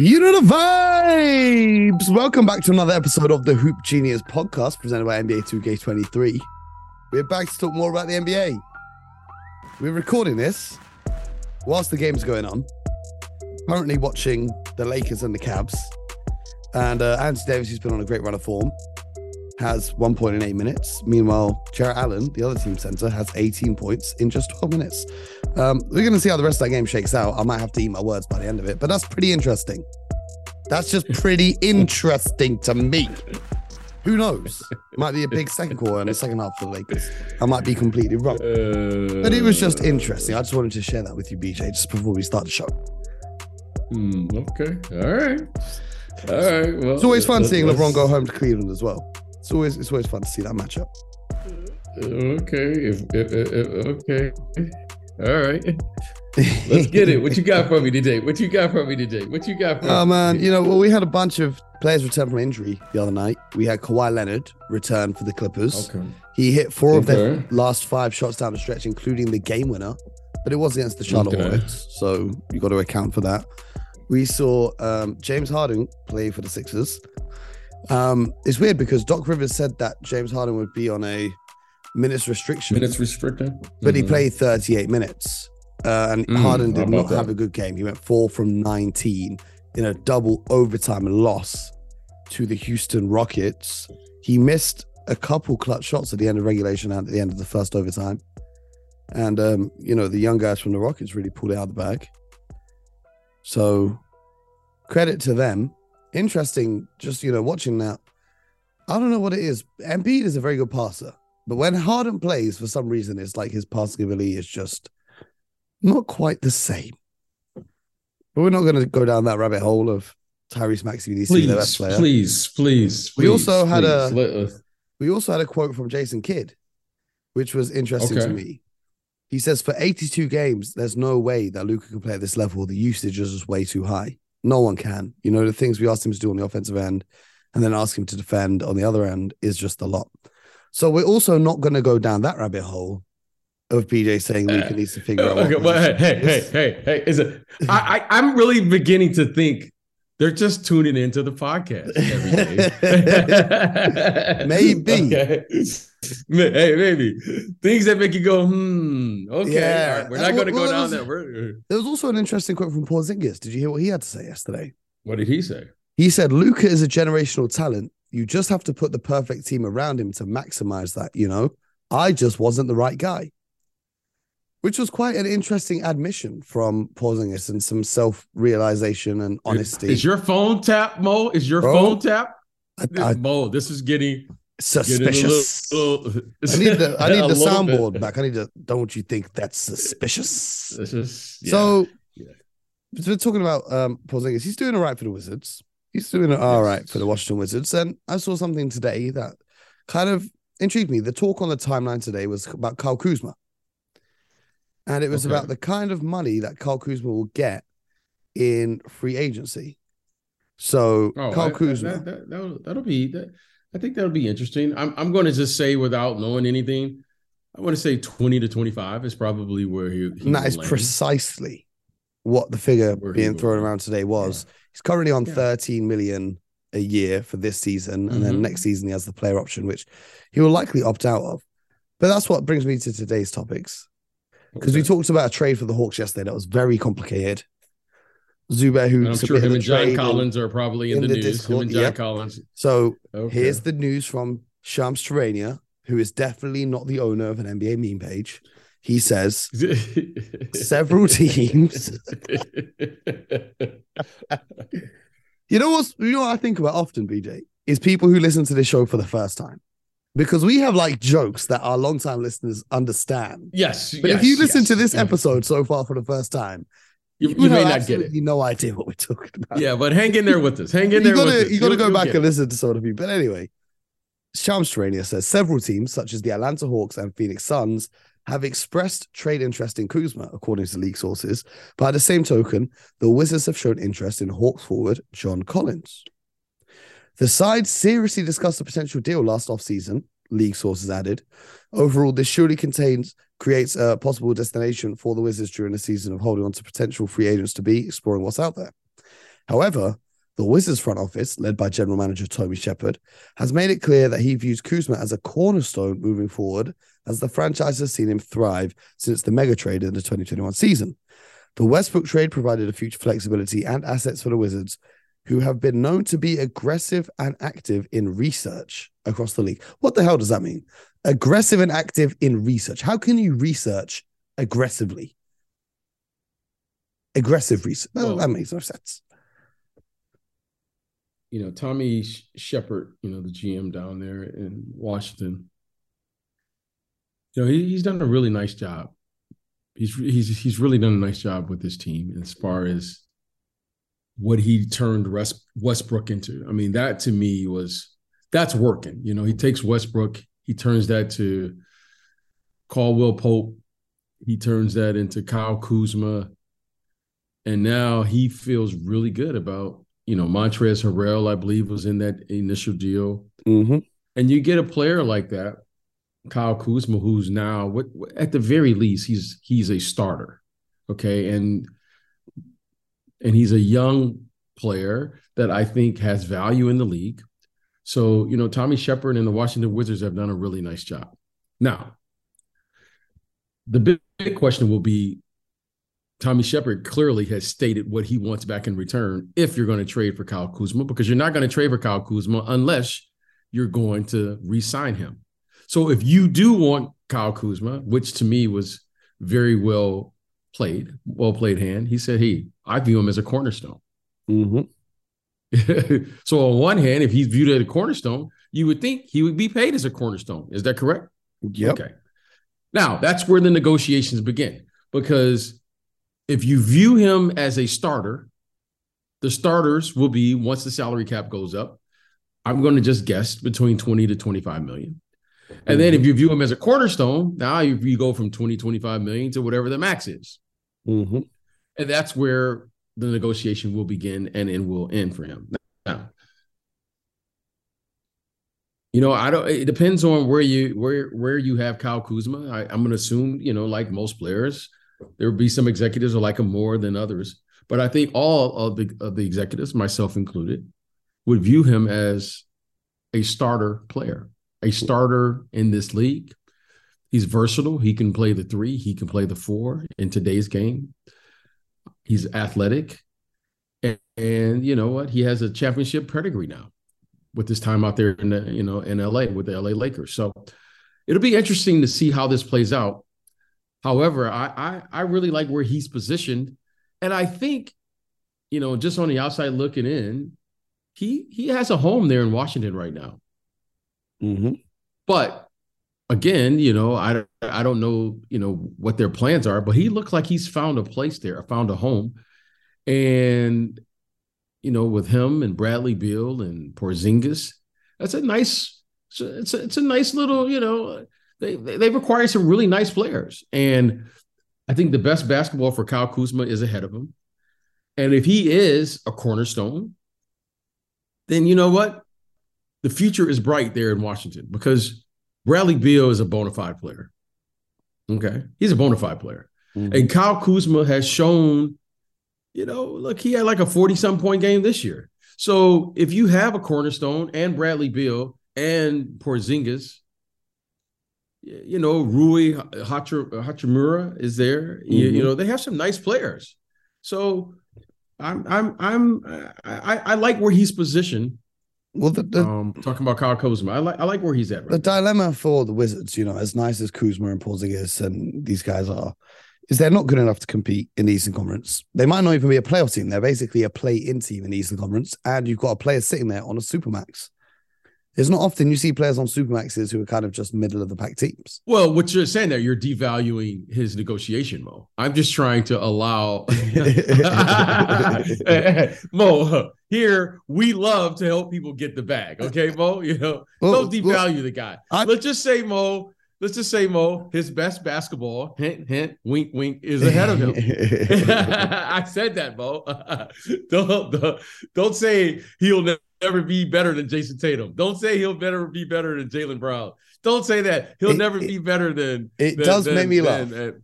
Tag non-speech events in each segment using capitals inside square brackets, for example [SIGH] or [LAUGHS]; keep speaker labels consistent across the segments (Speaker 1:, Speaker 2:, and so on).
Speaker 1: You know the vibes. Welcome back to another episode of the Hoop Genius podcast presented by NBA 2K23. We're back to talk more about the NBA. We're recording this whilst the game's going on. Currently watching the Lakers and the Cavs. And uh, Anthony Davis, who's been on a great run of form, has one point in eight minutes. Meanwhile, Jarrett Allen, the other team center, has 18 points in just 12 minutes. Um, we're going to see how the rest of that game shakes out. I might have to eat my words by the end of it, but that's pretty interesting. That's just pretty [LAUGHS] interesting to me. Who knows? It Might be a big second quarter and a second half for the Lakers. I might be completely wrong.
Speaker 2: Uh,
Speaker 1: But it was just interesting. I just wanted to share that with you, BJ, just before we start the show.
Speaker 2: hmm, okay. All right. All right. Well,
Speaker 1: It's always fun seeing LeBron go home to Cleveland as well. It's always it's always fun to see that matchup.
Speaker 2: Okay. If, if, if, okay. All right. Let's get it. What you got for me today? What you got for me today? What you got for
Speaker 1: Oh
Speaker 2: me?
Speaker 1: man, you know, well, we had a bunch of players return from injury the other night. We had Kawhi Leonard return for the Clippers.
Speaker 2: Okay.
Speaker 1: He hit four of their last five shots down the stretch, including the game winner, but it was against the Charlotte
Speaker 2: Okay.
Speaker 1: Hornets, so you got to account for that. We saw um, James Harden play for the Sixers. Um, it's weird because Doc Rivers said that James Harden would be on a minutes restriction,
Speaker 2: Minutes restricted.
Speaker 1: but he
Speaker 2: Mhm.
Speaker 1: played 38 minutes. Uh, and
Speaker 2: Mm,
Speaker 1: Harden did not
Speaker 2: that?
Speaker 1: have a good game. He went four from 19 in a double overtime loss to the Houston Rockets. He missed a couple clutch shots at the end of regulation and at the end of the first overtime. And, um, you know, the young guys from the Rockets really pulled it out of the bag. So credit to them. Interesting, just, you know, watching that. I don't know what it is. Embiid is a very good passer. But when Harden plays, for some reason, it's like his passing ability is just not quite the same. But we're not going to go down that rabbit hole of Tyrese Maxey needs to be the best
Speaker 2: Please,
Speaker 1: player.
Speaker 2: please, please.
Speaker 1: We also
Speaker 2: please,
Speaker 1: had a-
Speaker 2: please, us-
Speaker 1: We also had a quote from Jason Kidd, which was interesting to me. He says, For 82 games, there's no way that Luka can play at this level. The usage is just way too high. No one can. You know, the things we asked him to do on the offensive end and then ask him to defend on the other end is just a lot. So we're also not going to go down that rabbit hole of BJ saying Luka
Speaker 2: Uh,
Speaker 1: needs to figure out. what
Speaker 2: Okay, well, hey, hey, hey, hey, hey! Is it? I, I, I'm really beginning to think they're just tuning into the podcast every day. [LAUGHS]
Speaker 1: Maybe. [LAUGHS]
Speaker 2: Okay. [LAUGHS] Hey, maybe things that make you go, hmm. Okay,
Speaker 1: Yeah.
Speaker 2: right, we're not going to
Speaker 1: well,
Speaker 2: go down there.
Speaker 1: There was also an interesting quote from Porzingis. Did you hear what he had to say yesterday?
Speaker 2: what did he say?
Speaker 1: He said, Luka is a generational talent. You just have to put the perfect team around him to maximize that, you know? I just wasn't the right guy. Which was quite an interesting admission from Porzingis and some self-realization and honesty.
Speaker 2: Is your phone tap, Mo? Is your
Speaker 1: Bro,
Speaker 2: phone tap?
Speaker 1: I, I,
Speaker 2: Mo, this is getting,
Speaker 1: suspicious.
Speaker 2: little. little
Speaker 1: I need the I [LAUGHS] need the
Speaker 2: bit.
Speaker 1: soundboard back. I need to don't you think that's suspicious?
Speaker 2: Is yeah.
Speaker 1: So
Speaker 2: Yeah.
Speaker 1: we're talking about um Porzingis. He's doing all right for the Wizards. He's doing all right for the Washington Wizards. And I saw something today that kind of intrigued me. The talk on the timeline today was about Kyle Kuzma. And it was
Speaker 2: Okay.
Speaker 1: about the kind of money that Kyle Kuzma will get in free agency. So
Speaker 2: Oh,
Speaker 1: Kyle
Speaker 2: I-
Speaker 1: Kuzma.
Speaker 2: That, that, that'll, that'll be. That, I think that'll be interesting. I'm I'm going to just say without knowing anything, I want to say 20 to 25 is probably where he. he
Speaker 1: that
Speaker 2: land.
Speaker 1: precisely what the figure
Speaker 2: Where
Speaker 1: being thrown around today was. He's currently on
Speaker 2: Yeah.
Speaker 1: 13 million a year for this season, and then
Speaker 2: Mhm.
Speaker 1: next season he has the player option, which he will likely opt out of. But that's what brings me to today's topics because we talked about a trade for the Hawks yesterday that was very complicated. Zubair, who
Speaker 2: And I'm sure him and John
Speaker 1: trade in-
Speaker 2: Collins are probably in,
Speaker 1: in
Speaker 2: the,
Speaker 1: the
Speaker 2: news.
Speaker 1: Discord,
Speaker 2: him and John
Speaker 1: yep.
Speaker 2: Collins.
Speaker 1: So
Speaker 2: Okay.
Speaker 1: here's the news from Shams Charania, who is definitely not the owner of an NBA meme page. He says [LAUGHS] several teams. [LAUGHS] You know what's you know what I think about often, BJ, is people who listen to this show for the first time. Because we have like jokes that our longtime listeners understand.
Speaker 2: yes,
Speaker 1: But
Speaker 2: yes,
Speaker 1: if you listen
Speaker 2: yes.
Speaker 1: to this
Speaker 2: Yeah.
Speaker 1: episode so far for the first time,
Speaker 2: you,
Speaker 1: you,
Speaker 2: you may not get it.
Speaker 1: absolutely no idea what we're talking about.
Speaker 2: Yeah, but hang in there with us. Hang in there
Speaker 1: you gotta
Speaker 2: with us.
Speaker 1: you gotta go
Speaker 2: you'll
Speaker 1: back and listen to some of you. But anyway, Shams Charania says several teams, such as the Atlanta Hawks and Phoenix Suns, have expressed trade interest in Kuzma, according to league sources. By the same token, the Wizards have shown interest in Hawks forward John Collins. The side seriously discussed a potential deal last offseason, league sources added. Overall, this surely contains creates a possible destination for the Wizards during the season of holding on to potential free agents to be exploring what's out there. However, the Wizards front office, led by general manager Tommy Sheppard, has made it clear that he views Kuzma as a cornerstone moving forward, as the franchise has seen him thrive since the mega trade in the 2021 season. The Westbrook trade provided a future flexibility and assets for the Wizards, who have been known to be aggressive and active in research across the league. What the hell does that mean? Aggressive and active in research. How can you research aggressively? Aggressive research. Well, that makes no sense.
Speaker 2: You know, Tommy Sheppard, you know, the GM down there in Washington, you know, he, he's done a really nice job. He's he's he's really done a nice job with his team as far as what he turned Westbrook into. I mean, that to me was that's working. You know, he takes Westbrook, he turns that to Caldwell Pope, he turns that into Kyle Kuzma, and now he feels really good about you know Montrezl Harrell. I believe was in that initial deal,
Speaker 1: mm-hmm.
Speaker 2: and you get a player like that, Kyle Kuzma, who's now what at the very least he's he's a starter, okay, and and he's a young player that I think has value in the league. So, you know, Tommy Sheppard and the Washington Wizards have done a really nice job. Now, the big, big question will be Tommy Sheppard clearly has stated what he wants back in return if you're going to trade for Kyle Kuzma, because you're not going to trade for Kyle Kuzma unless you're going to re sign him. So if you do want Kyle Kuzma, which to me was very well played, well played hand. He said, "Hey, I view him as a cornerstone."
Speaker 1: Mm-hmm. [LAUGHS]
Speaker 2: so on one hand, if he's viewed as a cornerstone, you would think he would be paid as a cornerstone. Is that correct?
Speaker 1: Yep.
Speaker 2: Okay. Now that's where the negotiations begin because if you view him as a starter, the starters will be once the salary cap goes up. I'm going to just guess between 20 to 25 million. And then if you view him as a cornerstone, now you, you go from 20, 25 million to whatever the max is.
Speaker 1: Mm-hmm.
Speaker 2: And that's where the negotiation will begin and it will end for him. Now, you know, I don't. It depends on where you where where you have Kyle Kuzma. I, am going to assume, you know, like most players, there will be some executives who like him more than others. But I think all of the of the executives, myself included, would view him as a starter player a starter in this league. He's versatile. He can play the three, he can play the four in today's game. He's athletic. And, and you know what? He has a championship pedigree now with his time out there in the, you know, in LA with the LA Lakers. So it'll be interesting to see how this plays out. However, I, I, I really like where he's positioned. And I think, you know, just on the outside looking in, he he has a home there in Washington right now.
Speaker 1: Mm-hmm.
Speaker 2: But again, you know, I I don't know, you know, what their plans are, but he looks like he's found a place there, found a home, and you know, with him and Bradley Beal and Porzingis, that's a nice, it's a, it's a nice little, you know, they they've acquired some really nice players, and I think the best basketball for Kyle Kuzma is ahead of him, and if he is a cornerstone, then you know what, the future is bright there in Washington because Bradley Beal is a bona fide player. Okay. He's a bona fide player. Mm-hmm. And Kyle Kuzma has shown, you know, look, he had like a 40 some point game this year. So if you have a cornerstone and Bradley Beal and Porzingis, you know, Rui Hachimura is there. Mm-hmm. You, you, know, they have some nice players. So I'm I'm I'm I, I like where he's positioned
Speaker 1: well, the, the
Speaker 2: um, talking about Kyle Kuzma, I like I like where he's at. Right
Speaker 1: the now. dilemma for the Wizards, you know, as nice as Kuzma and Porzingis and these guys are, is they're not good enough to compete in the Eastern Conference. They might not even be a playoff team. They're basically a play-in team in the Eastern Conference, and you've got a player sitting there on a supermax. It's not often you see players on supermaxes who are kind of just middle of the pack teams.
Speaker 2: Well, what you're saying there, you're devaluing his negotiation, Mo. I'm just trying to allow [LAUGHS] [LAUGHS] Mo. Here, we love to help people get the bag. Okay, Mo. You know, well, don't devalue well, the guy. I, let's just say, Mo. Let's just say, Mo, his best basketball, hint, hint, wink, wink, is ahead of him. [LAUGHS] I said that, Mo. don't, don't, don't say he'll never never be better than Jayson Tatum. Don't say he'll better be better than Jaylen Brown. Don't say that he'll it, never it, be better than.
Speaker 1: It
Speaker 2: than,
Speaker 1: does
Speaker 2: than,
Speaker 1: make me laugh.
Speaker 2: Than,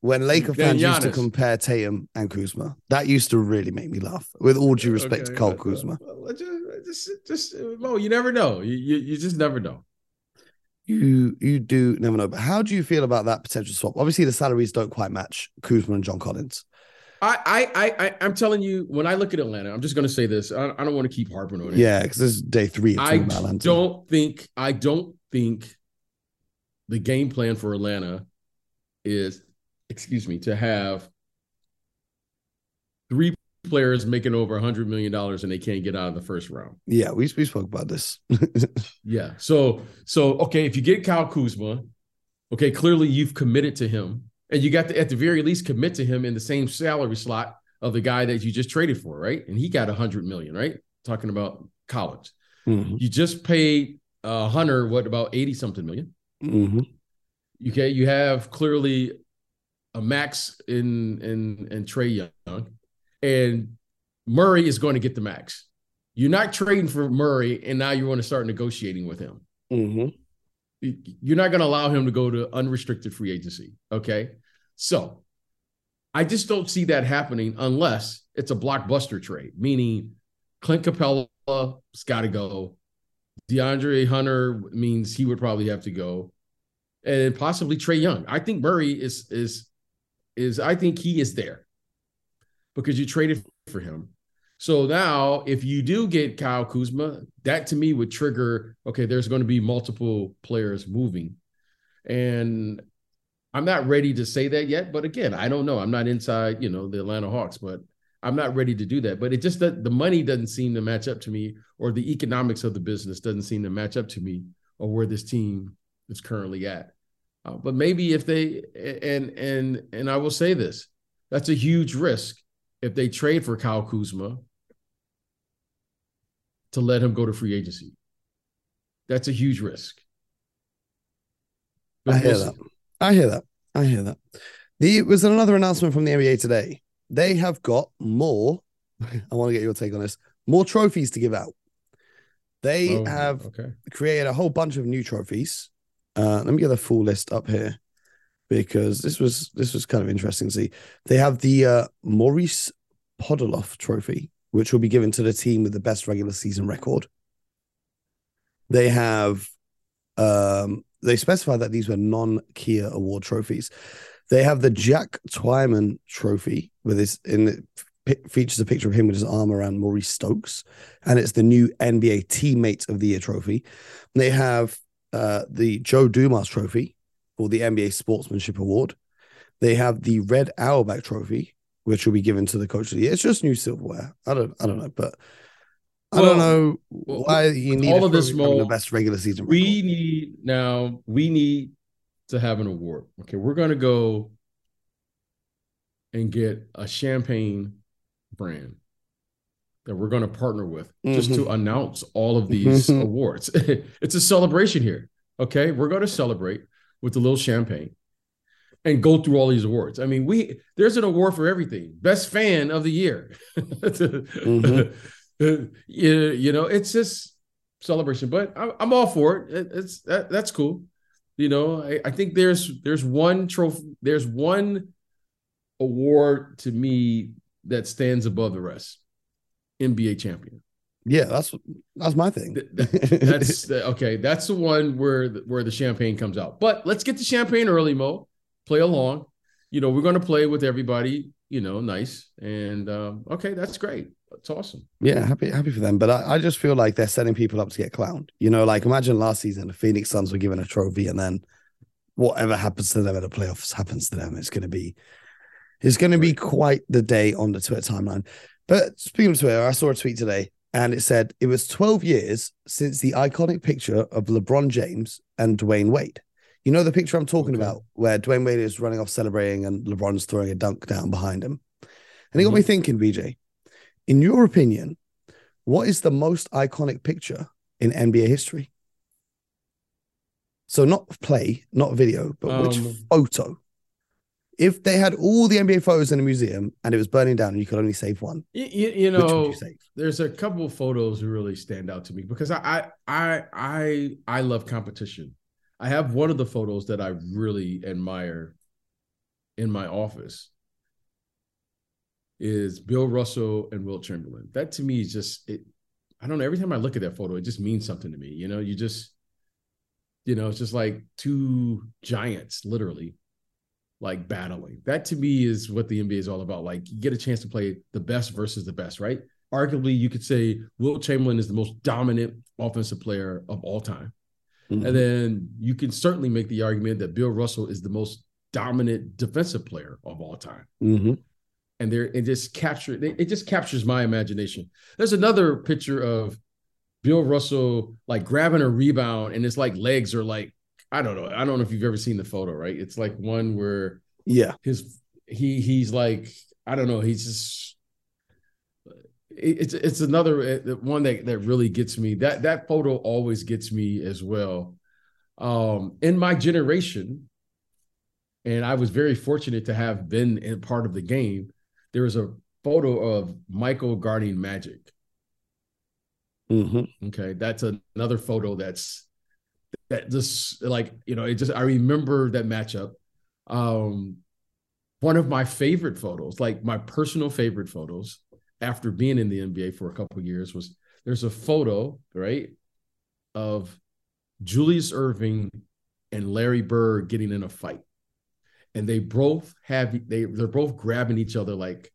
Speaker 1: when Laker
Speaker 2: Than
Speaker 1: fans used to compare Tatum and Kuzma. That used to really make me laugh. With all due respect to
Speaker 2: Okay,
Speaker 1: Kyle
Speaker 2: but, uh,
Speaker 1: Kuzma.
Speaker 2: well, just, just, just, uh, Mo, you never know. You, you, you just never know.
Speaker 1: You you do never know. But how do you feel about that potential swap? Obviously, the salaries don't quite match Kuzma and John Collins.
Speaker 2: I, I, I, I I'm telling you, when I look at Atlanta, I'm just going to say this. I, I don't want to keep harping on it.
Speaker 1: Yeah, because this is day three of
Speaker 2: I
Speaker 1: Atlanta.
Speaker 2: don't think I don't think the game plan for Atlanta is, excuse me, to have three players making over a hundred million dollars and they can't get out of the first round.
Speaker 1: Yeah, we, we spoke about this. [LAUGHS]
Speaker 2: Yeah. So so okay, if you get Kyle Kuzma, okay, clearly you've committed to him, and you got to at the very least commit to him in the same salary slot of the guy that you just traded for, right? And he got a hundred million, right? Talking about Collins.
Speaker 1: Mhm,
Speaker 2: You just paid uh, Hunter what about eighty something million?
Speaker 1: mhm.
Speaker 2: Okay, you have clearly a max in in in Trae Young, and Murray is going to get the max. You're not trading for Murray, and now you want to start negotiating with him.
Speaker 1: Mhm.
Speaker 2: You're not going to allow him to go to unrestricted free agency. Okay, so I just don't see that happening unless it's a blockbuster trade, meaning Clint Capela's got to go. DeAndre Hunter means he would probably have to go, and possibly Trae Young. I think Murray is is is I think he is there because you traded for him. So now, if you do get Kyle Kuzma, that to me would trigger. Okay, there's going to be multiple players moving, and I'm not ready to say that yet. But again, I don't know. I'm not inside, you know, the Atlanta Hawks, but I'm not ready to do that. But it just the money doesn't seem to match up to me, or the economics of the business doesn't seem to match up to me, or where this team is currently at. Uh, but maybe if they and and and I will say this, that's a huge risk if they trade for Kyle Kuzma to let him go to free agency. That's a huge risk. But
Speaker 1: I hear that. I hear that. I hear that. The was there another announcement from the NBA today. They have got more. [LAUGHS] I want to get your take on this. More trophies to give out. They
Speaker 2: Oh,
Speaker 1: have
Speaker 2: okay.
Speaker 1: created a whole bunch of new trophies. Uh, let me get the full list up here because this was this was kind of interesting to see. They have the uh, Maurice Podoloff Trophy, which will be given to the team with the best regular season record. They have um, they specify that these were non-Kia award trophies. They have the Jack Twyman Trophy with his in pi- features a picture of him with his arm around Maurice Stokes, and it's the new NBA Teammate of the Year trophy. They have uh, the Joe Dumars Trophy for the NBA Sportsmanship Award. They have the Red Auerbach Trophy, which will be given to the Coach of the Year. It's just new silverware. I don't, I don't know, but I don't know
Speaker 2: well,
Speaker 1: why you need
Speaker 2: all of this,
Speaker 1: having the best regular season.
Speaker 2: We
Speaker 1: record.
Speaker 2: need now. We need to have an award. Okay, we're going to go and get a champagne brand that we're going to partner with just to mm-hmm. announce all of these [LAUGHS] awards. [LAUGHS] it's a celebration here. Okay, we're going to celebrate with a little champagne and go through all these awards. I mean, we there's an award for everything. Best fan of the year. [LAUGHS]
Speaker 1: Mhm.
Speaker 2: you, know, it's just celebration. But I'm, I'm all for it. It- It's that, that's cool. You know, I, I think there's there's one trophy, there's one award to me that stands above the rest. NBA champion.
Speaker 1: Yeah, that's that's my thing.
Speaker 2: That's [LAUGHS] okay. That's the one where the, where the champagne comes out. But let's get the champagne early, Mo. Play along. You know, we're going to play with everybody. You know, nice and um, okay. That's great. That's awesome.
Speaker 1: yeah, happy happy for them. But I, I just feel like they're setting people up to get clowned. You know, like imagine last season the Phoenix Suns were given a trophy, and then whatever happens to them at the playoffs happens to them. It's going to be it's going to be quite the day on the Twitter timeline. But speaking of Twitter, I saw a tweet today, and it said it was 12 years since the iconic picture of LeBron James and Dwyane Wade. You know the picture I'm talking
Speaker 2: Okay.
Speaker 1: about, where Dwyane Wade is running off celebrating and LeBron's throwing a dunk down behind him. And it got me thinking, BJ, in your opinion, what is the most iconic picture in NBA history? So not play, not video, but which
Speaker 2: Um,
Speaker 1: photo? If they had all the NBA photos in a museum and it was burning down and you could only save one,
Speaker 2: You, you,
Speaker 1: which
Speaker 2: know,
Speaker 1: you
Speaker 2: there's a couple of photos that really stand out to me because I, I I I I love competition. I have one of the photos that I really admire in my office is Bill Russell and Wilt Chamberlain. That to me is just it. I don't know. Every time I look at that photo, it just means something to me. You know, you just, you know, it's just like two giants, literally, like battling. That to me is what the NBA is all about. Like you get a chance to play the best versus the best, right? Arguably, you could say Wilt Chamberlain is the most dominant offensive player of all time. Mm-hmm. And then you can certainly make the argument that Bill Russell is the most dominant defensive player of all time.
Speaker 1: Mm-hmm.
Speaker 2: And there, it just capture it just captures my imagination. There's another picture of Bill Russell like grabbing a rebound, and it's like legs are like I don't know. I don't know if you've ever seen the photo, right? It's like one where
Speaker 1: yeah,
Speaker 2: his he he's like I don't know. He's just it's it's another uh, one that that really gets me. That that photo always gets me as well. Um, in my generation, and I was very fortunate to have been in part of the game. There was a photo of Michael guarding Magic.
Speaker 1: Mm-hmm.
Speaker 2: Okay, that's another photo that's that just like you know it just I remember that matchup. Um, one of my favorite photos, like my personal favorite photos, after being in the NBA for a couple years, was there's a photo right of Julius Erving and Larry Bird getting in a fight and they both have they they're both grabbing each other like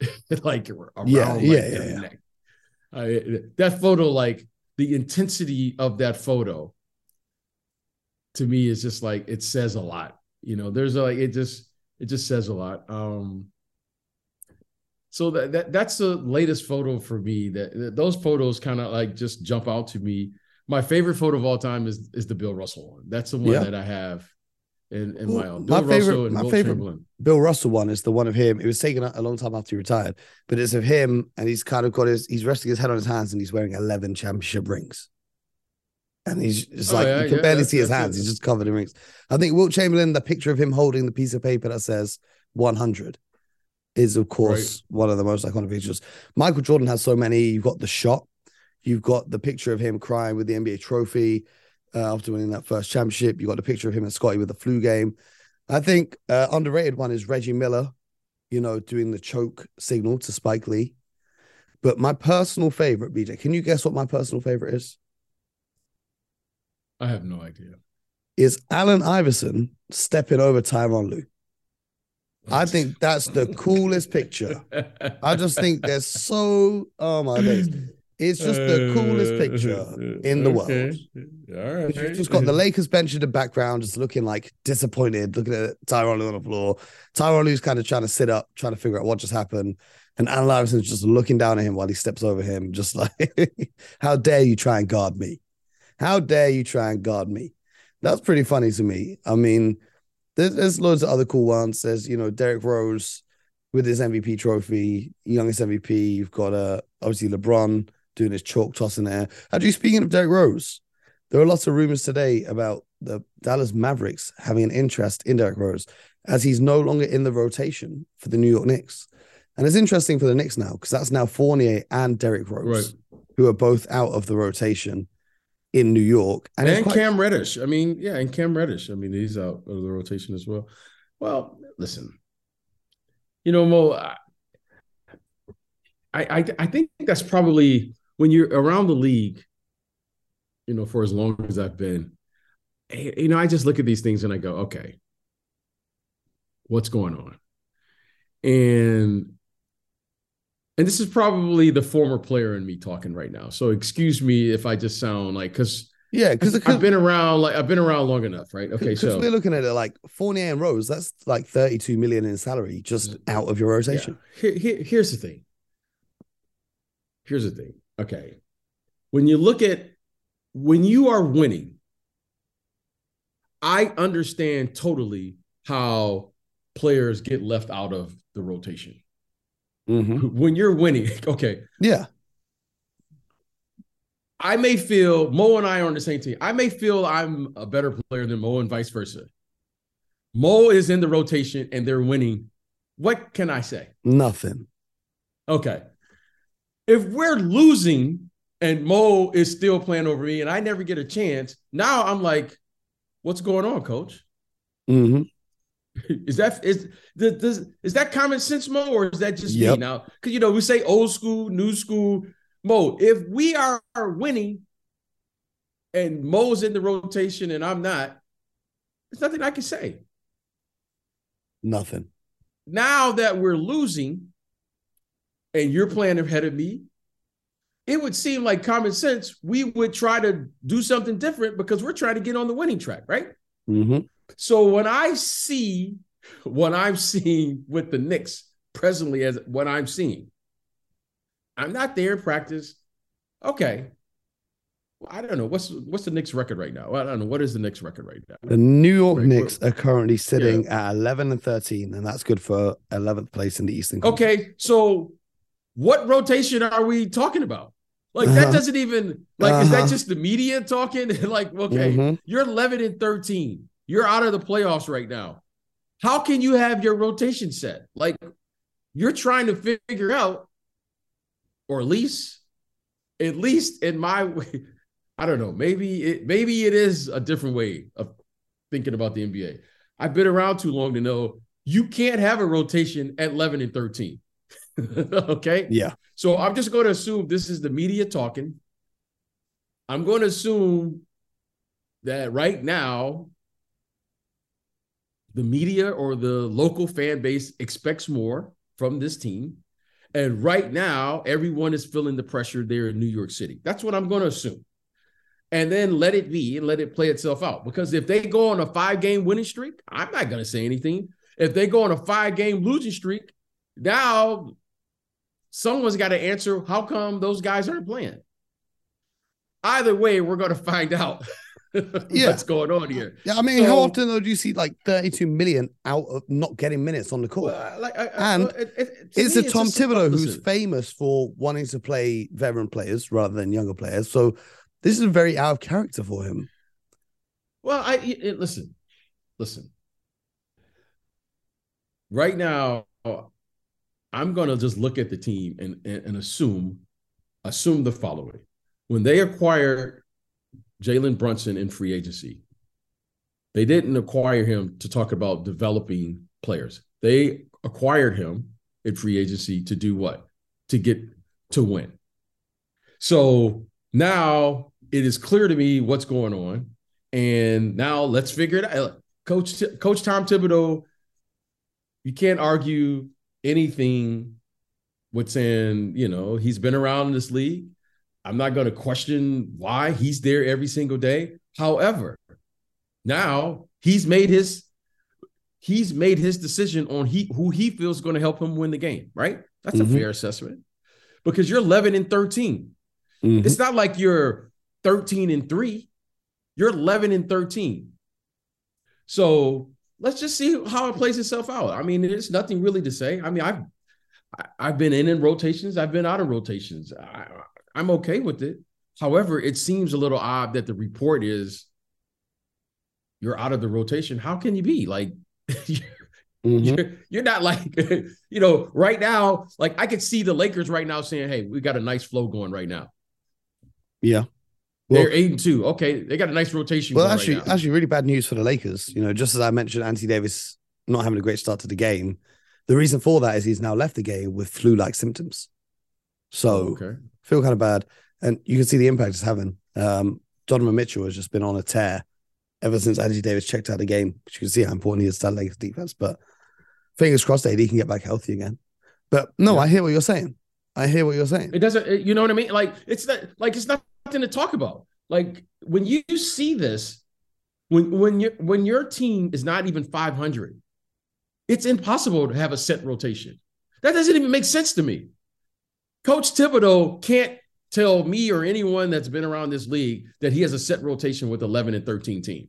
Speaker 2: [LAUGHS] like around
Speaker 1: yeah,
Speaker 2: like
Speaker 1: yeah, yeah, yeah.
Speaker 2: neck. that photo, like the intensity of that photo, to me is just like it says a lot. You know, there's a, like it just it just says a lot. Um, so that, that that's the latest photo for me. That, that those photos kind of like just jump out to me. My favorite photo of all time is is the Bill Russell one. That's the one yeah. that I have in, in my own. Bill my favorite, my favorite
Speaker 1: Bill Russell one is the one of him. It was taken a long time after he retired, but it's of him, and he's kind of got his. He's resting his head on his hands, and he's wearing eleven championship rings. And he's just oh, like yeah, you can yeah, barely see his hands. He's just covered in rings. I think Wilt Chamberlain, the picture of him holding the piece of paper that says 100 is of course right. one of the most iconic pictures. Michael Jordan has so many. You've got the shot, you've got the picture of him crying with the NBA trophy uh, after winning that first championship. You got the picture of him and Scottie with the flu game. I think uh, underrated one is Reggie Miller, you know, doing the choke signal to Spike Lee. But my personal favorite, BJ, can you guess what my personal favorite is?
Speaker 2: I have no idea.
Speaker 1: Is Allen Iverson stepping over Tyronn Lue? I think that's the coolest picture. I just think they're so oh my days. It's just the coolest uh, picture [LAUGHS] in the okay. world. All right. You've just got the Lakers bench in the background, just looking like disappointed, looking at Tyronn on the floor. Tyronn Lue's kind of trying to sit up, trying to figure out what just happened. And Allen Iverson's just looking down at him while he steps over him, just [LAUGHS] like, how dare you try and guard me? How dare you try and guard me? That's pretty funny to me. I mean, there's, there's loads of other cool ones. There's, you know, Derrick Rose with his MVP trophy, youngest MVP. You've got uh, obviously LeBron doing his chalk toss in there. Actually, speaking of Derrick Rose, there are lots of rumors today about the Dallas Mavericks having an interest in Derrick Rose as he's no longer in the rotation for the New York Knicks. And it's interesting for the Knicks now because that's now Fournier and Derrick Rose, right. who are both out of the rotation in New York.
Speaker 2: And, and quite... Cam Reddish. I mean, yeah, and Cam Reddish. I mean, he's out of the rotation as well. Well, listen, you know, Mo, I, I, I think that's probably when you're around the league, you know, for as long as I've been, eh, you know, I just look at these things and I go, okay, what's going on? And and this is probably the former player in me talking right now. So excuse me if I just sound like because
Speaker 1: yeah, because
Speaker 2: I've been around like I've been around long enough, right? Okay, so
Speaker 1: we're looking at it like Fournier and Rose. That's like thirty-two million in salary just out of your rotation.
Speaker 2: Yeah. Here, here, here's the thing. Here's the thing okay, when you look at when you are winning, I understand totally how players get left out of the rotation.
Speaker 1: Mm-hmm.
Speaker 2: When you're winning, [LAUGHS] okay.
Speaker 1: Yeah.
Speaker 2: I may feel Mo and I are on the same team. I may feel I'm a better player than Mo and vice versa. Mo is in the rotation and they're winning. What can I say?
Speaker 1: Nothing.
Speaker 2: Okay if we're losing and Mo is still playing over me and I never get a chance, now I'm like, what's going on, coach?
Speaker 1: Mm-hmm. [LAUGHS]
Speaker 2: Is that is does is that common sense, Mo, or is that just
Speaker 1: Yep.
Speaker 2: me now? Because you know we say old school, new school. Mo, if we are winning, and Mo's in the rotation and I'm not, there's nothing I can say.
Speaker 1: Nothing.
Speaker 2: Now that we're losing, and you're playing ahead of me, it would seem like common sense. We would try to do something different because we're trying to get on the winning track, right?
Speaker 1: hmm
Speaker 2: So when I see what I'm seeing with the Knicks presently as what I'm seeing, I'm not there in practice. Okay. Well, I don't know. What's what's the Knicks record right now? I don't know. What is the Knicks record right now?
Speaker 1: The New York
Speaker 2: Right,
Speaker 1: Knicks are currently sitting at 11 and 13, and that's good for 11th place in the Eastern. Conference.
Speaker 2: Okay, so what rotation are we talking about? Like that
Speaker 1: Uh-huh.
Speaker 2: doesn't even like is that
Speaker 1: Uh-huh.
Speaker 2: just the media talking? [LAUGHS] like, okay,
Speaker 1: Mhm.
Speaker 2: you're 11 and 13. You're out of the playoffs right now. How can you have your rotation set? Like you're trying to figure out, or at least, at least in my [LAUGHS] way, I don't know. Maybe it maybe it is a different way of thinking about the NBA. I've been around too long to know you can't have a rotation at 11 and 13. [LAUGHS] okay.
Speaker 1: Yeah.
Speaker 2: So I'm just going to assume this is the media talking. I'm going to assume that right now, the media or the local fan base expects more from this team. And right now, everyone is feeling the pressure there in New York City. That's what I'm going to assume. And then let it be and let it play itself out. Because if they go on a five game winning streak, I'm not going to say anything. If they go on a five game losing streak, now someone's got to answer how come those guys aren't playing. Either way, we're going [LAUGHS] to find out [LAUGHS]
Speaker 1: Yeah.
Speaker 2: what's going on here.
Speaker 1: Yeah, I mean, how often though do you see like 32 million out of not getting minutes on the court?
Speaker 2: Well, like, I- I-
Speaker 1: And
Speaker 2: it- it-
Speaker 1: it's a Tom
Speaker 2: just-
Speaker 1: Thibodeau who's famous for wanting to play veteran players rather than younger players. So this is very out of character for him.
Speaker 2: Well, I it- it- listen, listen. Right now, I'm going to just look at the team and, and and assume assume the following: when they acquired Jalen Brunson in free agency, they didn't acquire him to talk about developing players. They acquired him in free agency to do what? To get to win. So now it is clear to me what's going on. And now let's figure it out. Coach Coach Tom Thibodeau, you can't argue anything with saying, you know, he's been around this league. I'm not going to question why he's there every single day. However, now he's made his he's made his decision on he who he feels going to help him win the game, right? That's
Speaker 1: Mhm.
Speaker 2: a fair assessment. Because you're 11 and 13.
Speaker 1: Mhm.
Speaker 2: It's not like you're 13 and 3. You're 11 and 13. So let's just see how it plays itself out. I mean, there's nothing really to say. I mean, I've I- I've been in in rotations, I've been out of rotations. I, I'm okay with it. However, it seems a little odd that the report is you're out of the rotation. How can you be like [LAUGHS]
Speaker 1: Mhm.
Speaker 2: you're, you're not like [LAUGHS] you know right now like i could see the lakers right now saying hey we got a nice flow going right now
Speaker 1: Yeah. Well-
Speaker 2: they're eight and two okay they got a nice rotation
Speaker 1: Well, actually,
Speaker 2: right now.
Speaker 1: actually, really bad news for the Lakers. You know, just as I mentioned, Anthony Davis not having a great start to the game. The reason for that is he's now left the game with flu-like symptoms. So
Speaker 2: Oh, okay
Speaker 1: feel kind of bad, and you can see the impact it's having. Um, Donovan Mitchell has just been on a tear ever since Andy Davis checked out the game. Which you can see how important he is to that Lakers defense. But fingers crossed, AD can get back healthy again. But no,
Speaker 2: Yeah.
Speaker 1: I hear what you're saying. I hear what you're saying.
Speaker 2: it doesn't it- you know what i mean like it's not like it's nothing to talk about like when you see this when when you when your team is not even 500 it's impossible to have a set rotation that doesn't even make sense to me coach thibodeau can't tell me or anyone that's been around this league that he has a set rotation with 11 and 13 team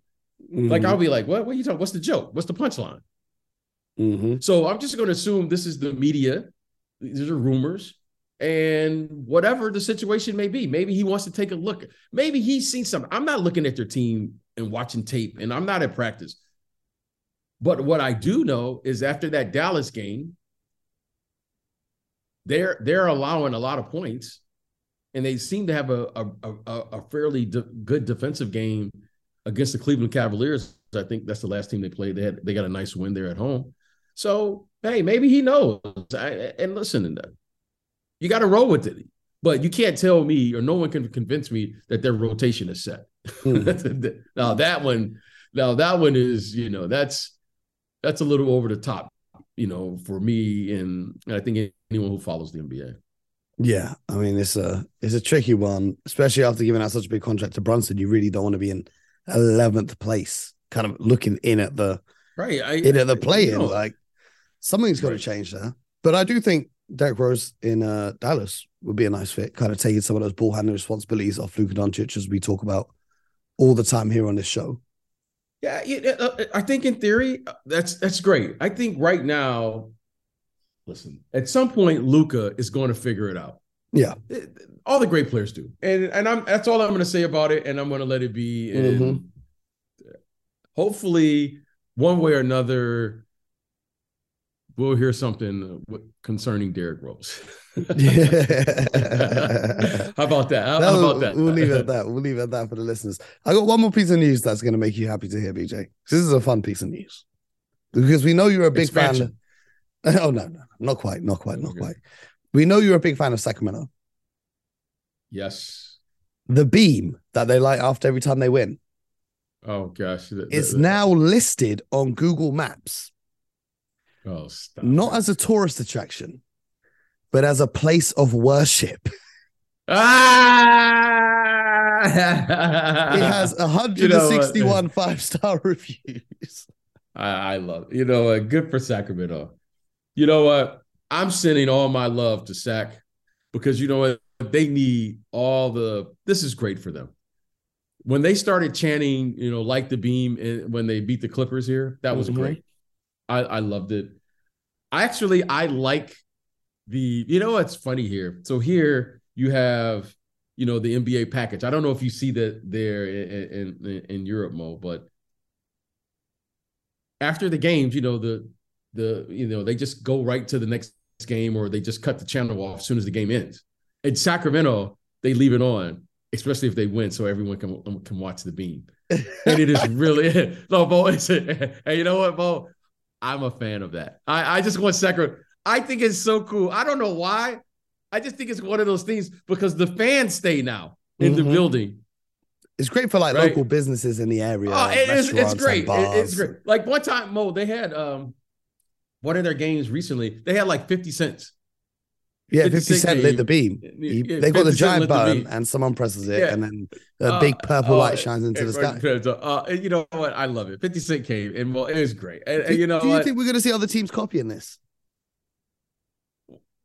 Speaker 2: like
Speaker 1: Mhm.
Speaker 2: i'll be like what what are you talking what's the joke what's the punchline
Speaker 1: Mhm.
Speaker 2: so I'm just going to assume this is the media. These are rumors. And whatever the situation may be, maybe he wants to take a look. Maybe he's seen something. I'm not looking at their team and watching tape, and I'm not at practice. But what I do know is after that Dallas game, they're they're allowing a lot of points, and they seem to have a a, a, a fairly de- good defensive game against the Cleveland Cavaliers I think that's the last team they played. They had they got a nice win there at home. So hey, maybe he knows. I, and listen, you got to roll with it. But you can't tell me, or no one can convince me that their rotation is set. Mm. [LAUGHS] now that one, now that one is, you know, that's that's a little over the top, you know, for me and I think anyone who follows the NBA.
Speaker 1: Yeah, I mean it's a it's a tricky one, especially after giving out such a big contract to Brunson. You really don't want to be in eleventh place, kind of looking in at the
Speaker 2: right I,
Speaker 1: in at the play in. Like something's got right. to change there. But I do think Derrick Rose in uh, Dallas would be a nice fit, kind of taking some of those ball handling responsibilities off Luka Doncic, as we talk about all the time here on this show.
Speaker 2: Yeah, uh, I think in theory that's that's great. I think right now listen, at some point, Luka is going to figure it out.
Speaker 1: Yeah.
Speaker 2: All the great players do. And and I'm that's all I'm going to say about it. And I'm going to let it be. And mm-hmm. hopefully, one way or another, we'll hear something uh, concerning Derrick Rose. [LAUGHS] [LAUGHS] How about that? How,
Speaker 1: no,
Speaker 2: about that?
Speaker 1: We'll leave it at that. We'll leave it at that for the listeners. I got one more piece of news that's going to make you happy to hear, BJ. This is a fun piece of news because we know you're a big Expansion. fan. [LAUGHS] Oh no, no, not quite, not quite, not okay. quite. We know you're a big fan of Sacramento.
Speaker 2: Yes.
Speaker 1: The beam that they light after every time they win.
Speaker 2: Oh gosh,
Speaker 1: it's now listed on Google Maps.
Speaker 2: Oh, stop.
Speaker 1: Not as a tourist attraction, but as a place of worship.
Speaker 2: Ah! [LAUGHS]
Speaker 1: it has 161 [LAUGHS] you know five star reviews. [LAUGHS]
Speaker 2: I, I love it. You know, uh, good for Sacramento you know what? I'm sending all my love to Sac because you know what? They need all the. This is great for them. When they started chanting, you know, like the beam when they beat the Clippers here, that was mm-hmm. great. I, I loved it. I actually I like the. You know what's funny here? So here you have you know the NBA package. I don't know if you see that there in in, in Europe, Mo, but after the games, you know the the you know they just go right to the next game or they just cut the channel off as soon as the game ends. In Sacramento, they leave it on, especially if they win, so everyone can can watch the beam. and it is really [LAUGHS] no, Bo. And [LAUGHS] you know what, Bo? I'm a fan of that. I, I just want Sacramento. I think it's so cool. I don't know why. I just think it's one of those things because the fans stay now in mm-hmm. the building.
Speaker 1: It's great for like right? local businesses in the area.
Speaker 2: Oh, it's, it's great. it's great. Like one time, Mo, they had um one of their games recently, they had like 50 cents.
Speaker 1: Yeah, 50, 50 Cent lit the beam. He, yeah, they got the giant button and someone presses it yeah. and then a uh, big purple uh, light shines into the sky.
Speaker 2: Uh, you know what? I love it. 50 Cent came and well, it was great. And, and you know,
Speaker 1: do you what? think we're going to see other teams copying this?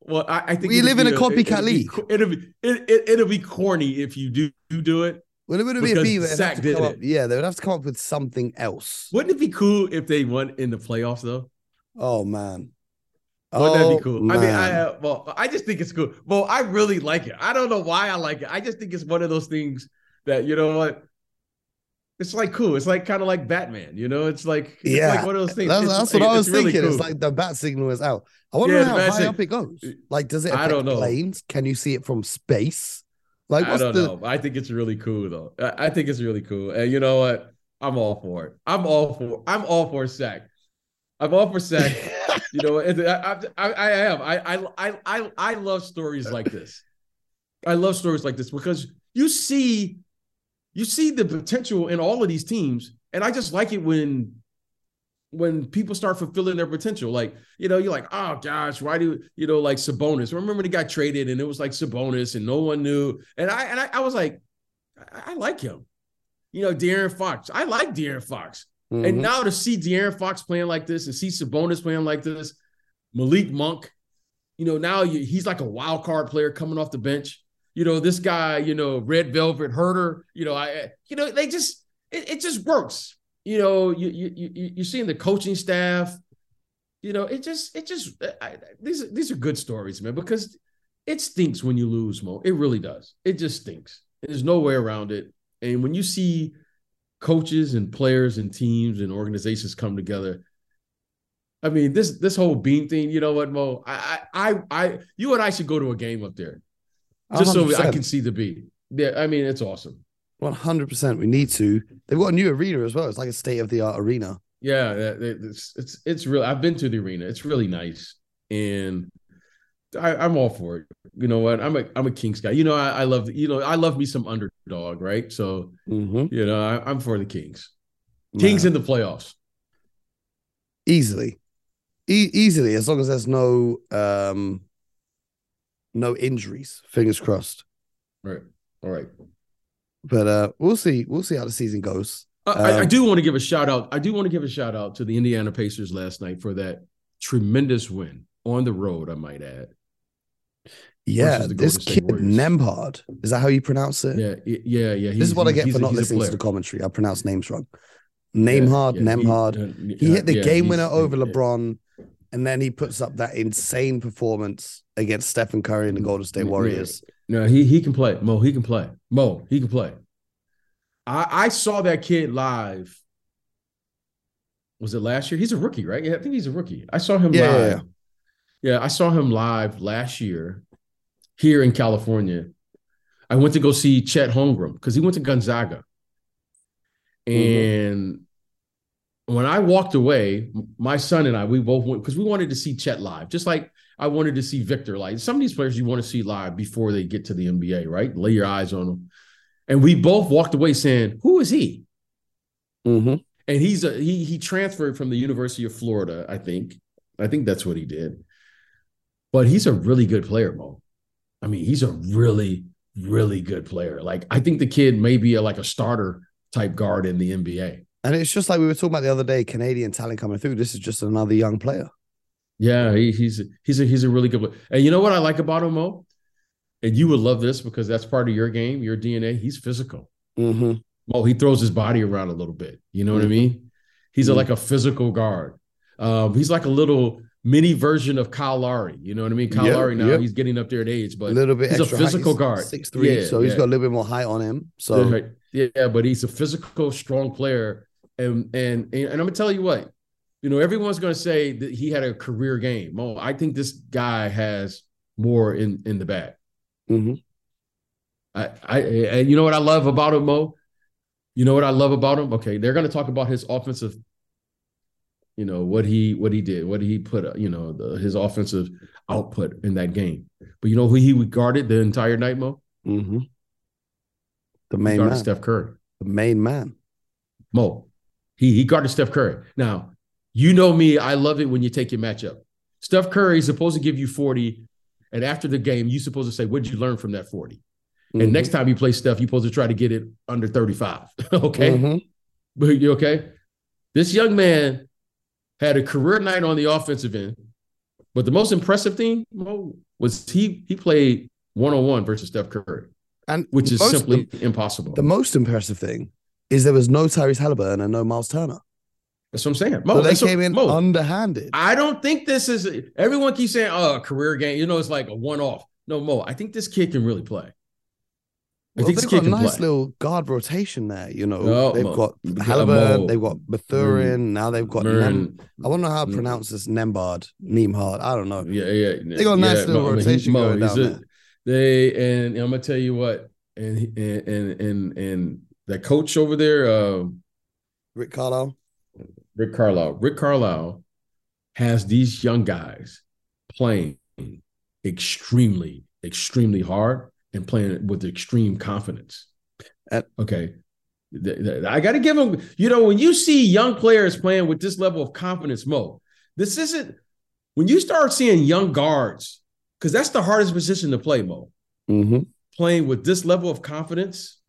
Speaker 2: Well, I, I think
Speaker 1: we live in a copycat it, league.
Speaker 2: It'll be, it, it, it'll be corny if you do, do it.
Speaker 1: Well, it would be a beaver. Sac did it. yeah, they would have to come up with something else.
Speaker 2: Wouldn't it be cool if they won in the playoffs though?
Speaker 1: Oh man.
Speaker 2: Wouldn't oh, that be cool? Man. I mean, I uh, well, I just think it's cool. Well, I really like it. I don't know why I like it. I just think it's one of those things that you know what. It's like cool. It's like kind of like Batman, you know. It's like it's
Speaker 1: yeah,
Speaker 2: like one of those things.
Speaker 1: That's, that's what I was thinking. Really cool. It's like the bat signal is out. I wonder yeah, how high sig- up it goes. Like, does it? I don't know. Planes? Can you see it from space? Like,
Speaker 2: I don't the... know. I think it's really cool though. I, I think it's really cool. And you know what? I'm all for it. I'm all for. I'm all for Sac. I'm all for Sac. [LAUGHS] you know, I, I, I am. I, I, I, I love stories like this. I love stories like this because you see, you see the potential in all of these teams, and I just like it when, when people start fulfilling their potential. Like, you know, you're like, oh gosh, why do you know, like Sabonis? Remember when he got traded and it was like Sabonis and no one knew, and I, and I, I was like, I, I like him. You know, De'Aaron Fox. I like De'Aaron Fox. Mm-hmm. And now to see De'Aaron Fox playing like this and see Sabonis playing like this, Malik Monk, you know, now you, he's like a wild card player coming off the bench. You know, this guy, you know, Red Velvet Huerter, you know, I, you know, they just, it, it just works. You know, you, you, you, you're seeing the coaching staff, you know, it just, it just, I, these, these are good stories, man, because it stinks when you lose, Mo. It really does. It just stinks. There's no way around it. And when you see coaches and players and teams and organizations come together. I mean, this this whole beam thing, you know what, Mo? I I I you and I should go to a game up there. Just 100%. so I can see the beam. Yeah, I mean, it's awesome.
Speaker 1: One hundred percent. We need to. They've got a new arena as well. It's like a state of the art arena.
Speaker 2: Yeah, it's it's it's real. I've been to the arena. It's really nice, and I, am all for it. You know what? I'm a I'm a Kings guy. You know, I, I love you know I love me some underdog, right? So mm-hmm. you know I, am for the Kings. Kings in the playoffs.
Speaker 1: Easily, e- easily, as long as there's no um no injuries. Fingers crossed.
Speaker 2: Right. All right.
Speaker 1: But uh we'll see. We'll see how the season goes.
Speaker 2: Uh, um, I, I, do want to give a shout out. I do want to give a shout out to the Indiana Pacers last night for that tremendous win on the road. I might add.
Speaker 1: Yeah, this kid Nembhard. Is that how you pronounce it?
Speaker 2: Yeah, yeah, yeah.
Speaker 1: This is what I get for not listening to the commentary. I pronounce names wrong. Nembhard, yeah, yeah, Nembhard. He, uh, he hit the yeah, game winner over LeBron, and then he puts up that insane performance against Stephen Curry and the Golden State Warriors.
Speaker 2: No, he he can play. Mo, he can play. Mo, he can play. I, I saw that kid live. Was it last year? He's a rookie, right? Yeah, I think he's a rookie. I saw him yeah, live. Yeah, I saw him live last year here in California. I went to go see Chet Holmgren because he went to Gonzaga. Mm-hmm. And mm-hmm. when I walked away, my son and I, we both went because we wanted to see Chet live, just like I wanted to see Victor. Like some of these players you want to see live before they get to the NBA, right? Lay your eyes on them. And we both walked away saying, "Who is he?" Mm-hmm. And he's a he he transferred from the University of Florida, I think. I think that's what he did. But he's a really good player, Mo. I mean, he's a really, really good player. Like I think the kid may be a, like a starter type guard in the NBA.
Speaker 1: And it's just like we were talking about the other day, Canadian talent coming through. This is just another young player.
Speaker 2: Yeah, he, he's he's a he's a really good player. And you know what I like about him, Mo? And you would love this because that's part of your game, your DNA. He's physical. Mm-hmm. Mo, he throws his body around a little bit. You know mm-hmm. what I mm-hmm. mean? He's mm-hmm. a, like a physical guard. Um, he's like a little mini version of Kyle Lowry. You know what I mean? Kyle yep, Lowry now yep. he's getting up there in age, but a little bit he's a physical guard.
Speaker 1: Six three, yeah, so he's got a little bit more height on him. So
Speaker 2: yeah, but he's a physical, strong player. And and and I'm gonna tell you what, you know, everyone's to say that he had a career game. Oh, I think this guy has more in in the bag. Mm-hmm. I, I, and you know what I love about him, Mo. You know what I love about him. Okay, they're going to talk about his offensive. You know what he what he did, what he put. You know the, his offensive output in that game. But you know who he guarded the entire night, Mo. Mm-hmm.
Speaker 1: The main man,
Speaker 2: Steph Curry.
Speaker 1: The main man,
Speaker 2: Mo. He he guarded Steph Curry. Now you know me, I love it when you take your matchup. Steph Curry is supposed to give you 40, and after the game, you're supposed to say, What did you learn from that 40? Mm-hmm. And next time you play Steph, you're supposed to try to get it under 35. [LAUGHS] okay. Mm-hmm. But you okay? This young man had a career night on the offensive end. But the most impressive thing was he he played one on one versus Steph Curry, and which is simply the, impossible.
Speaker 1: The most impressive thing is there was no Tyrese Halliburton and no Miles Turner.
Speaker 2: That's what I'm saying.
Speaker 1: Mo, so they came in Mo, underhanded.
Speaker 2: I don't think this is. Everyone keeps saying, "Oh, a career game." You know, it's like a one-off. No, Mo. I think this kid can really play.
Speaker 1: Well, they've got a nice play. little guard rotation there. You know, no, they've got Halliburton, they've got Mathurin, mm. now they've got Nem- I wonder how to pronounce this Nembhard, Nemhard. I don't know.
Speaker 2: Yeah, yeah.
Speaker 1: They got a nice yeah, little Mo, rotation Mo, going down a, there.
Speaker 2: They and, and, I'm gonna tell you what, and and and and, and that coach over there, uh,
Speaker 1: Rick Carlisle.
Speaker 2: Rick Carlisle. Rick Carlisle has these young guys playing extremely, extremely hard and playing it with extreme confidence. okay. I got to give them, you know, when you see young players playing with this level of confidence, Mo, this isn't when you start seeing young guards, because that's the hardest position to play, Mo. Mm-hmm. Playing with this level of confidence.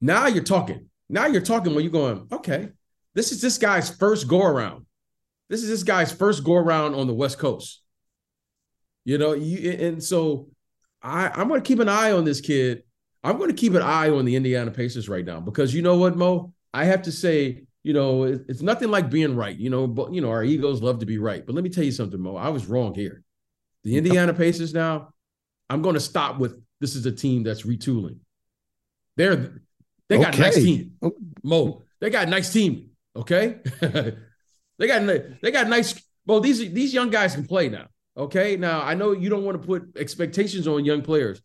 Speaker 2: Now you're talking. Now you're talking when you're going, okay, this is this guy's first go around. This is this guy's first go around on the West Coast. You know, you and so I, I'm going to keep an eye on this kid. I'm going to keep an eye on the Indiana Pacers right now because you know what, Mo? I have to say, you know, it, it's nothing like being right. You know, but you know, our egos love to be right. But let me tell you something, Mo. I was wrong here. The Indiana Pacers now, I'm going to stop with this is a team that's retooling. They're they got okay. nice team. Oh. Mo, they got nice team. Okay. [LAUGHS] they got they got nice. Well, these these young guys can play now. Okay. Now I know you don't want to put expectations on young players,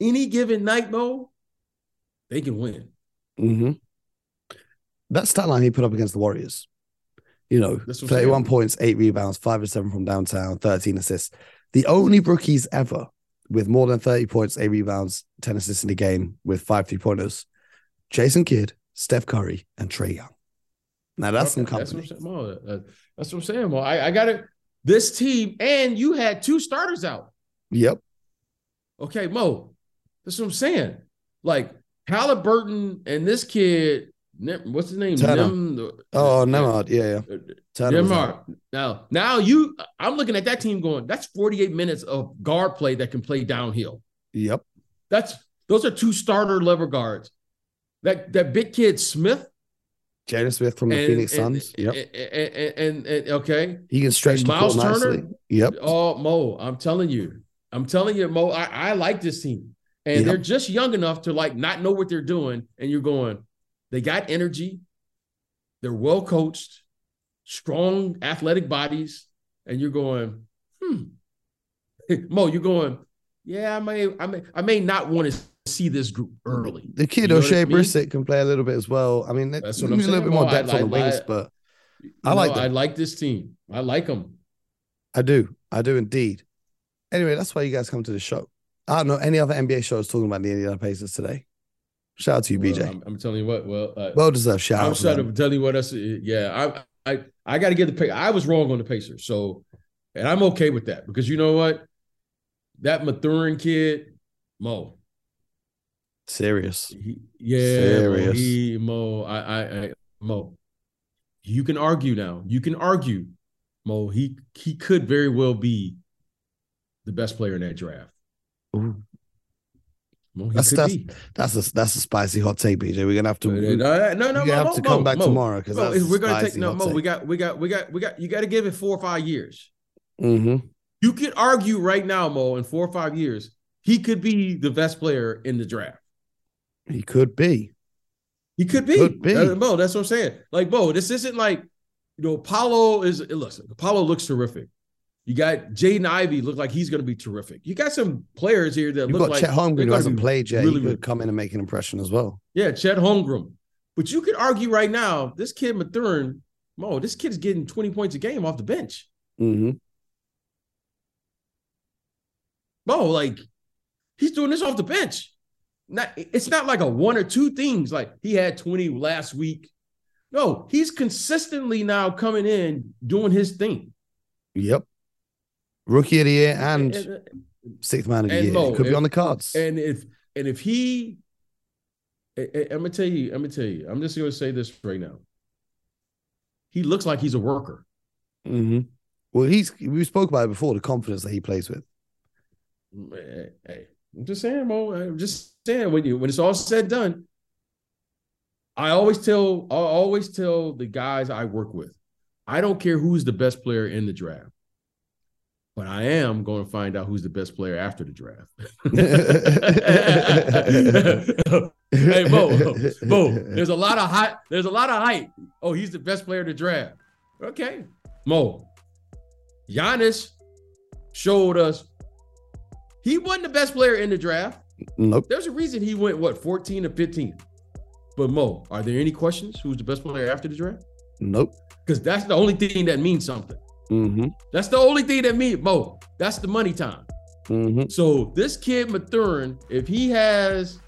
Speaker 2: any given night, Mo, they can win.
Speaker 1: Mm-hmm. That stat line he put up against the Warriors, you know,
Speaker 2: That's what I'm
Speaker 1: 31 points, eight rebounds, five or seven from downtown, 13 assists. The only rookies ever with more than 30 points, eight rebounds, 10 assists in a game with five three pointers Jason Kidd, Steph Curry, and Trae Young. Now that's some
Speaker 2: Okay,
Speaker 1: company.
Speaker 2: what I'm saying. Mo, that's what I'm saying. Mo. I, I got it. This team, and you had two starters out.
Speaker 1: Yep.
Speaker 2: Okay, Mo. That's what I'm saying. Like Halliburton and this kid, what's his name? Nem-
Speaker 1: Oh, Nemard. Yeah, yeah.
Speaker 2: Uh,
Speaker 1: Turner was
Speaker 2: Nemar.
Speaker 1: out.
Speaker 2: Now, now you, I'm looking at that team going. That's 48 minutes of guard play that can play downhill.
Speaker 1: Yep.
Speaker 2: That's those are two starter level guards. That that big kid Smith
Speaker 1: Jalen Smith from the
Speaker 2: and,
Speaker 1: Phoenix
Speaker 2: and,
Speaker 1: Suns. Yep.
Speaker 2: and, and, okay.
Speaker 1: He can stretch
Speaker 2: Miles
Speaker 1: court nicely. Yep.
Speaker 2: Oh, Mo, I'm telling you, I'm telling you, Mo, I, I like this team. And
Speaker 1: Yep.
Speaker 2: they're just young enough to like not know what they're doing. And you're going, they got energy, they're well coached, strong athletic bodies, and you're going, hmm. [LAUGHS] Mo, you're going, yeah, I may, I may, I may not want to see this group early.
Speaker 1: The kid
Speaker 2: You know
Speaker 1: Oshae
Speaker 2: I mean?
Speaker 1: Brissett can play a little bit as well. I mean,
Speaker 2: That's what
Speaker 1: a
Speaker 2: I'm
Speaker 1: little bit more depth on the wings,
Speaker 2: I-
Speaker 1: but I like
Speaker 2: know. I like this team. I like them.
Speaker 1: I do. I do indeed. Anyway, that's why you guys come to the show. I don't know any other NBA shows talking about the Indiana Pacers today. Shout out to you,
Speaker 2: Well,
Speaker 1: BJ.
Speaker 2: I'm, I'm telling you what. Well, uh,
Speaker 1: well deserved shout out.
Speaker 2: I'm
Speaker 1: out.
Speaker 2: trying to tell you what else. Yeah, I I I got to get the. I was wrong on the Pacers, so and I'm okay with that because you know what, that Mathurin kid, Mo,
Speaker 1: Serious.
Speaker 2: he, yeah, Mo,
Speaker 1: Serious.
Speaker 2: he Mo, I, I I Mo, you can argue now. You can argue, Mo. He he could very well be the best player in that draft.
Speaker 1: Ooh, That's- that's-
Speaker 2: be.
Speaker 1: that's a that's a spicy hot take, BJ. We're gonna have to.
Speaker 2: Uh, no, no, no, Mo,
Speaker 1: have
Speaker 2: Mo,
Speaker 1: to come
Speaker 2: Mo,
Speaker 1: back
Speaker 2: Mo.
Speaker 1: tomorrow because
Speaker 2: we're gonna take no Mo.
Speaker 1: take.
Speaker 2: We got we got we got we got. You got to give it four or five years.
Speaker 1: Mm-hmm.
Speaker 2: You could argue right now, Mo, in four or five years, he could be the best player in the draft.
Speaker 1: He could be.
Speaker 2: He could be.
Speaker 1: Could be.
Speaker 2: Uh, Mo, that's what I'm saying. Like, Bo, this isn't like, you know, Apollo is, listen, Apollo looks terrific. You got Jaden Ivey look like he's going to be terrific. You got some players here that
Speaker 1: You've
Speaker 2: look
Speaker 1: got
Speaker 2: like
Speaker 1: Chet Holmgren who hasn't played yet.
Speaker 2: really,
Speaker 1: he could come in and make an impression as well.
Speaker 2: Yeah, Chet Holmgren. But you could argue right now, this kid Mathurin, Mo, this kid's getting 20 points a game off the bench.
Speaker 1: Mm-hmm.
Speaker 2: Mo, like he's doing this off the bench. Not it's not like a one or two things. Like he had 20 last week. No, he's consistently now coming in doing his thing.
Speaker 1: Yep. Rookie of the year and
Speaker 2: and,
Speaker 1: sixth man of the year.
Speaker 2: Mo,
Speaker 1: could be on the cards.
Speaker 2: and if and if he I, I- I'm gonna tell you, I'm gonna tell you, I'm just gonna say this right now. He looks like he's a worker.
Speaker 1: hmm Well, he's we spoke about it before, the confidence that he plays with.
Speaker 2: Hey, I'm just saying, Mo. I'm just saying when you when it's all said done, I always tell I always tell the guys I work with, I don't care who's the best player in the draft, but I am going to find out who's the best player after the draft. [LAUGHS] hey, Mo, Mo, there's a lot of hot. There's a lot of hype. Oh, he's the best player the draft. Okay, Mo. Giannis showed us he wasn't the best player in the draft.
Speaker 1: Nope.
Speaker 2: There's a reason he went what 14 or 15. But Mo, are there any questions? Who's the best player after the draft?
Speaker 1: Nope.
Speaker 2: Because that's the only thing that means something.
Speaker 1: Mm-hmm.
Speaker 2: That's the only thing that means Mo. That's the money time.
Speaker 1: Mm-hmm.
Speaker 2: So this kid Mathurin, if he has,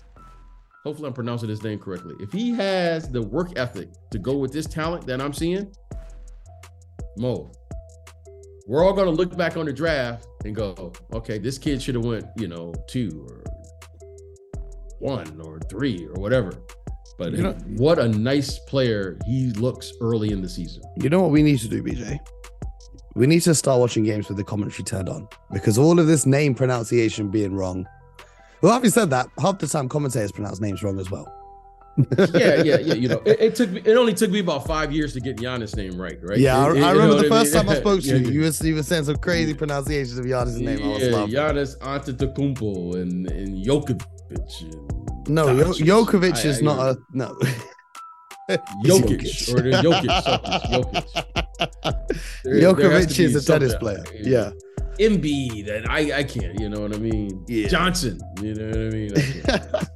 Speaker 2: hopefully I'm pronouncing his name correctly. If he has the work ethic to go with this talent that I'm seeing, Mo, we're all gonna look back on the draft and go, okay, this kid should have went, you know, two or one or three or whatever. But
Speaker 1: You know-
Speaker 2: what a nice player he looks early in the season.
Speaker 1: You know what we need to do, BJ? We need to start watching games with the commentary turned on because all of this name pronunciation being wrong. Well, having said that, half the time commentators pronounce names wrong as well. [LAUGHS]
Speaker 2: yeah, yeah, yeah. You know, it, it took me. It only took me about five years to get Giannis' name right. Right.
Speaker 1: Yeah, I,
Speaker 2: It- it-
Speaker 1: I remember the first
Speaker 2: mean?
Speaker 1: time I spoke to [LAUGHS]
Speaker 2: Yeah,
Speaker 1: you. You were, you were saying some crazy pronunciations of Giannis' name. I was
Speaker 2: yeah,
Speaker 1: laughing.
Speaker 2: Giannis Antetokounmpo and and Jokovic. And
Speaker 1: No. Jokovic is
Speaker 2: I-
Speaker 1: not a no. [LAUGHS]
Speaker 2: Jokic, or the Jokic, Jokic, Jokic. There- there has to
Speaker 1: Jokovic
Speaker 2: be
Speaker 1: is a tennis player. Yeah.
Speaker 2: Embiid, and I I can't. You know what I mean?
Speaker 1: Yeah.
Speaker 2: Johnson. You know what I mean? I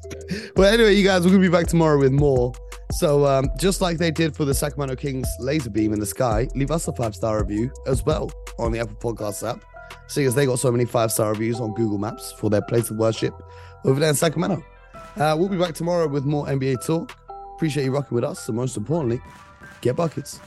Speaker 2: [LAUGHS]
Speaker 1: well, anyway, you guys, we're gonna be back tomorrow with more. So, um, just like they did for the Sacramento Kings laser beam in the sky, leave us a five star review as well on the Apple Podcasts app, seeing as they got so many five star reviews on Google Maps for their place of worship over there in Sacramento. Uh, we'll be back tomorrow with more NBA talk. Appreciate you rocking with us, and most importantly, get buckets.